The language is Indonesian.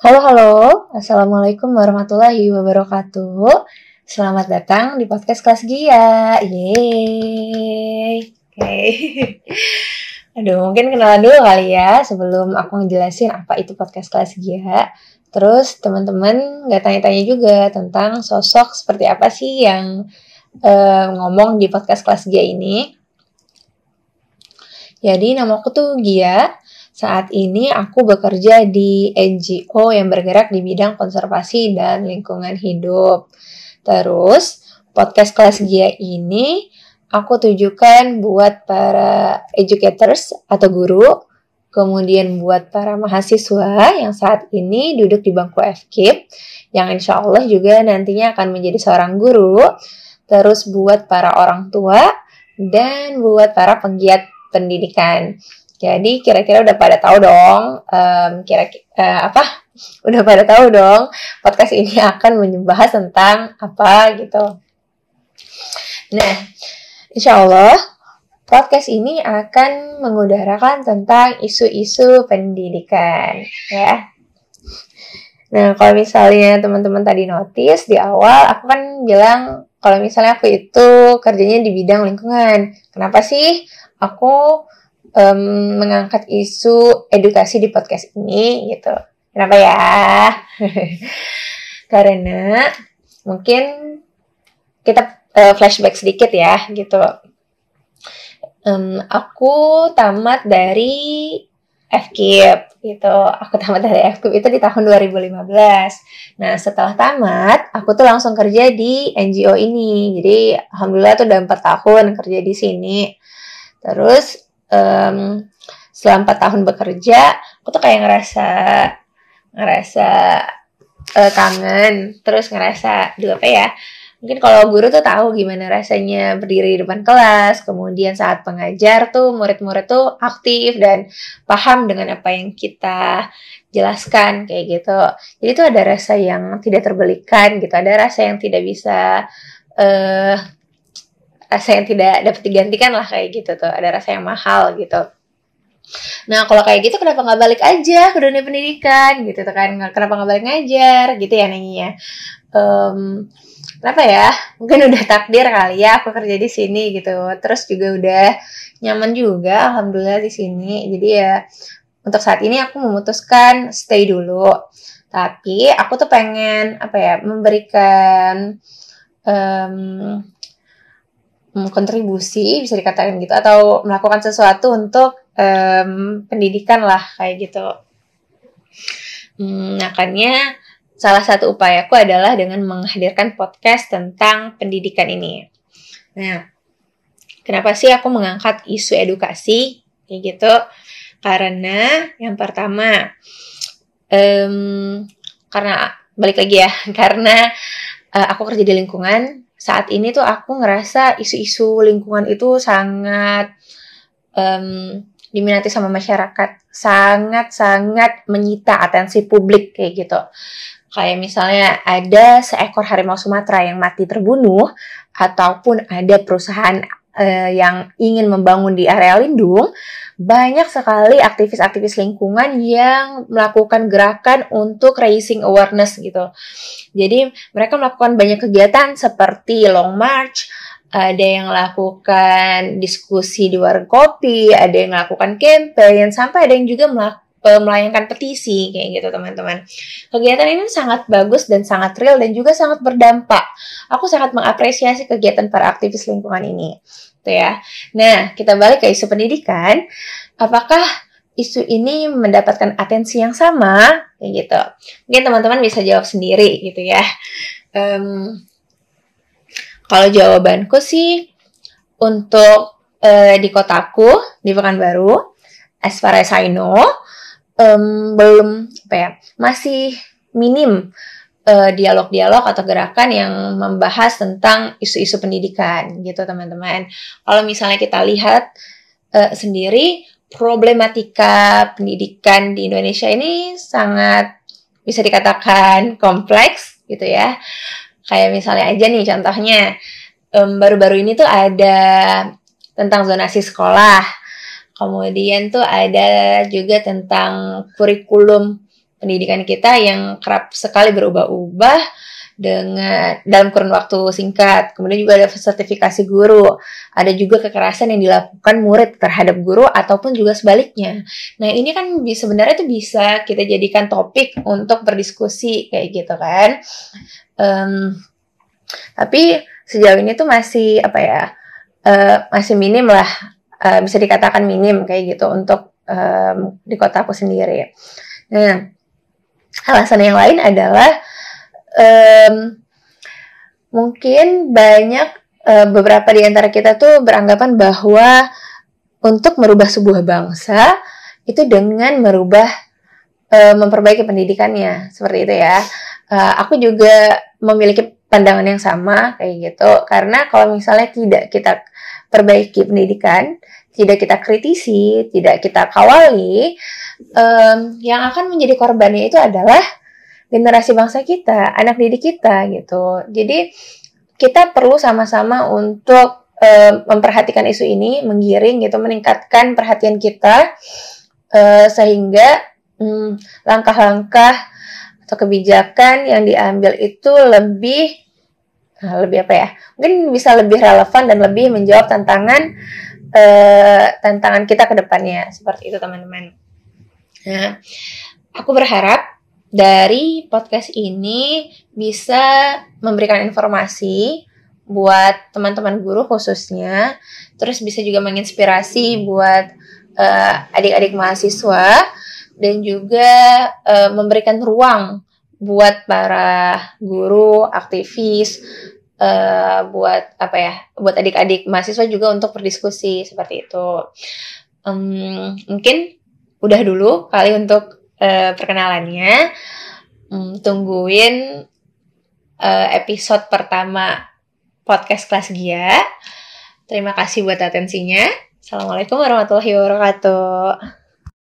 Halo halo, Assalamualaikum warahmatullahi wabarakatuh. Selamat datang di podcast kelas Gia. Yeay. Oke. Aduh, mungkin kenalan dulu kali ya sebelum aku ngejelasin apa itu podcast kelas Gia. Terus teman-teman nggak tanya-tanya juga tentang sosok seperti apa sih yang uh, ngomong di podcast kelas Gia ini. Jadi nama aku tuh Gia, saat ini aku bekerja di NGO yang bergerak di bidang konservasi dan lingkungan hidup. Terus, podcast kelas Gia ini aku tujukan buat para educators atau guru, kemudian buat para mahasiswa yang saat ini duduk di bangku FKIP, yang insya Allah juga nantinya akan menjadi seorang guru, terus buat para orang tua, dan buat para penggiat pendidikan. Jadi kira-kira udah pada tahu dong, um, kira-kira uh, apa? Udah pada tahu dong, podcast ini akan membahas tentang apa gitu. Nah, insya Allah podcast ini akan mengudarakan tentang isu-isu pendidikan, ya. Nah, kalau misalnya teman-teman tadi notice di awal, aku kan bilang kalau misalnya aku itu kerjanya di bidang lingkungan. Kenapa sih aku um, mengangkat isu edukasi di podcast ini gitu. Kenapa ya? Karena mungkin kita uh, flashback sedikit ya gitu. Um, aku tamat dari FKIP gitu. Aku tamat dari FKIP itu di tahun 2015. Nah, setelah tamat, aku tuh langsung kerja di NGO ini. Jadi, alhamdulillah tuh udah 4 tahun kerja di sini. Terus um, selama empat tahun bekerja aku tuh kayak ngerasa ngerasa uh, kangen. Terus ngerasa dua apa ya mungkin kalau guru tuh tahu gimana rasanya berdiri di depan kelas kemudian saat pengajar tuh murid-murid tuh aktif dan paham dengan apa yang kita jelaskan kayak gitu. Jadi tuh ada rasa yang tidak terbelikan gitu ada rasa yang tidak bisa uh, rasa yang tidak dapat digantikan lah kayak gitu tuh. Ada rasa yang mahal gitu. Nah kalau kayak gitu kenapa nggak balik aja ke dunia pendidikan gitu tuh kan? Kenapa nggak balik ngajar gitu ya nanya um, kenapa ya? Mungkin udah takdir kali ya aku kerja di sini gitu. Terus juga udah nyaman juga alhamdulillah di sini. Jadi ya untuk saat ini aku memutuskan stay dulu. Tapi aku tuh pengen apa ya memberikan um, kontribusi bisa dikatakan gitu atau melakukan sesuatu untuk um, pendidikan lah kayak gitu. Hmm, makanya salah satu upayaku adalah dengan menghadirkan podcast tentang pendidikan ini. Nah, kenapa sih aku mengangkat isu edukasi kayak gitu? Karena yang pertama, um, karena balik lagi ya, karena uh, aku kerja di lingkungan saat ini tuh aku ngerasa isu-isu lingkungan itu sangat um, diminati sama masyarakat, sangat-sangat menyita atensi publik kayak gitu. Kayak misalnya ada seekor harimau Sumatera yang mati terbunuh, ataupun ada perusahaan uh, yang ingin membangun di area lindung, banyak sekali aktivis-aktivis lingkungan yang melakukan gerakan untuk raising awareness gitu. Jadi mereka melakukan banyak kegiatan seperti long march, ada yang melakukan diskusi di warung kopi, ada yang melakukan campaign, sampai ada yang juga melakukan melayangkan petisi kayak gitu teman-teman. Kegiatan ini sangat bagus dan sangat real dan juga sangat berdampak. Aku sangat mengapresiasi kegiatan para aktivis lingkungan ini gitu ya. Nah, kita balik ke isu pendidikan. Apakah isu ini mendapatkan atensi yang sama? Kayak gitu. Mungkin teman-teman bisa jawab sendiri gitu ya. Um, kalau jawabanku sih untuk uh, di kotaku di Pekanbaru, as far as I know, um, belum apa ya, masih minim Eh, dialog-dialog uh, atau gerakan yang membahas tentang isu-isu pendidikan gitu teman-teman. Kalau misalnya kita lihat uh, sendiri problematika pendidikan di Indonesia ini sangat bisa dikatakan kompleks gitu ya. Kayak misalnya aja nih contohnya baru-baru um, ini tuh ada tentang zonasi sekolah. Kemudian tuh ada juga tentang kurikulum pendidikan kita yang kerap sekali berubah-ubah dengan dalam kurun waktu singkat. Kemudian juga ada sertifikasi guru. Ada juga kekerasan yang dilakukan murid terhadap guru ataupun juga sebaliknya. Nah, ini kan sebenarnya itu bisa kita jadikan topik untuk berdiskusi kayak gitu kan. Um, tapi sejauh ini tuh masih apa ya? Uh, masih minim lah uh, bisa dikatakan minim kayak gitu untuk um, di kotaku sendiri. Nah, alasan yang lain adalah um, mungkin banyak uh, beberapa di antara kita tuh beranggapan bahwa untuk merubah sebuah bangsa itu dengan merubah uh, memperbaiki pendidikannya seperti itu ya. Uh, aku juga memiliki pandangan yang sama kayak gitu karena kalau misalnya tidak kita perbaiki pendidikan, tidak kita kritisi, tidak kita kawali, um, yang akan menjadi korbannya itu adalah generasi bangsa kita, anak didik kita gitu. Jadi kita perlu sama-sama untuk uh, memperhatikan isu ini, menggiring gitu, meningkatkan perhatian kita uh, sehingga langkah langkah-langkah atau kebijakan yang diambil itu lebih uh, lebih apa ya? Mungkin bisa lebih relevan dan lebih menjawab tantangan uh, tantangan kita ke depannya. Seperti itu teman-teman. Nah, aku berharap dari podcast ini bisa memberikan informasi buat teman-teman guru khususnya, terus bisa juga menginspirasi buat uh, adik-adik mahasiswa dan juga uh, memberikan ruang buat para guru, aktivis, uh, buat apa ya, buat adik-adik mahasiswa juga untuk berdiskusi seperti itu. Um, mungkin udah dulu kali untuk uh, perkenalannya. Hmm, tungguin uh, episode pertama podcast kelas Gia. Terima kasih buat atensinya. Assalamualaikum warahmatullahi wabarakatuh.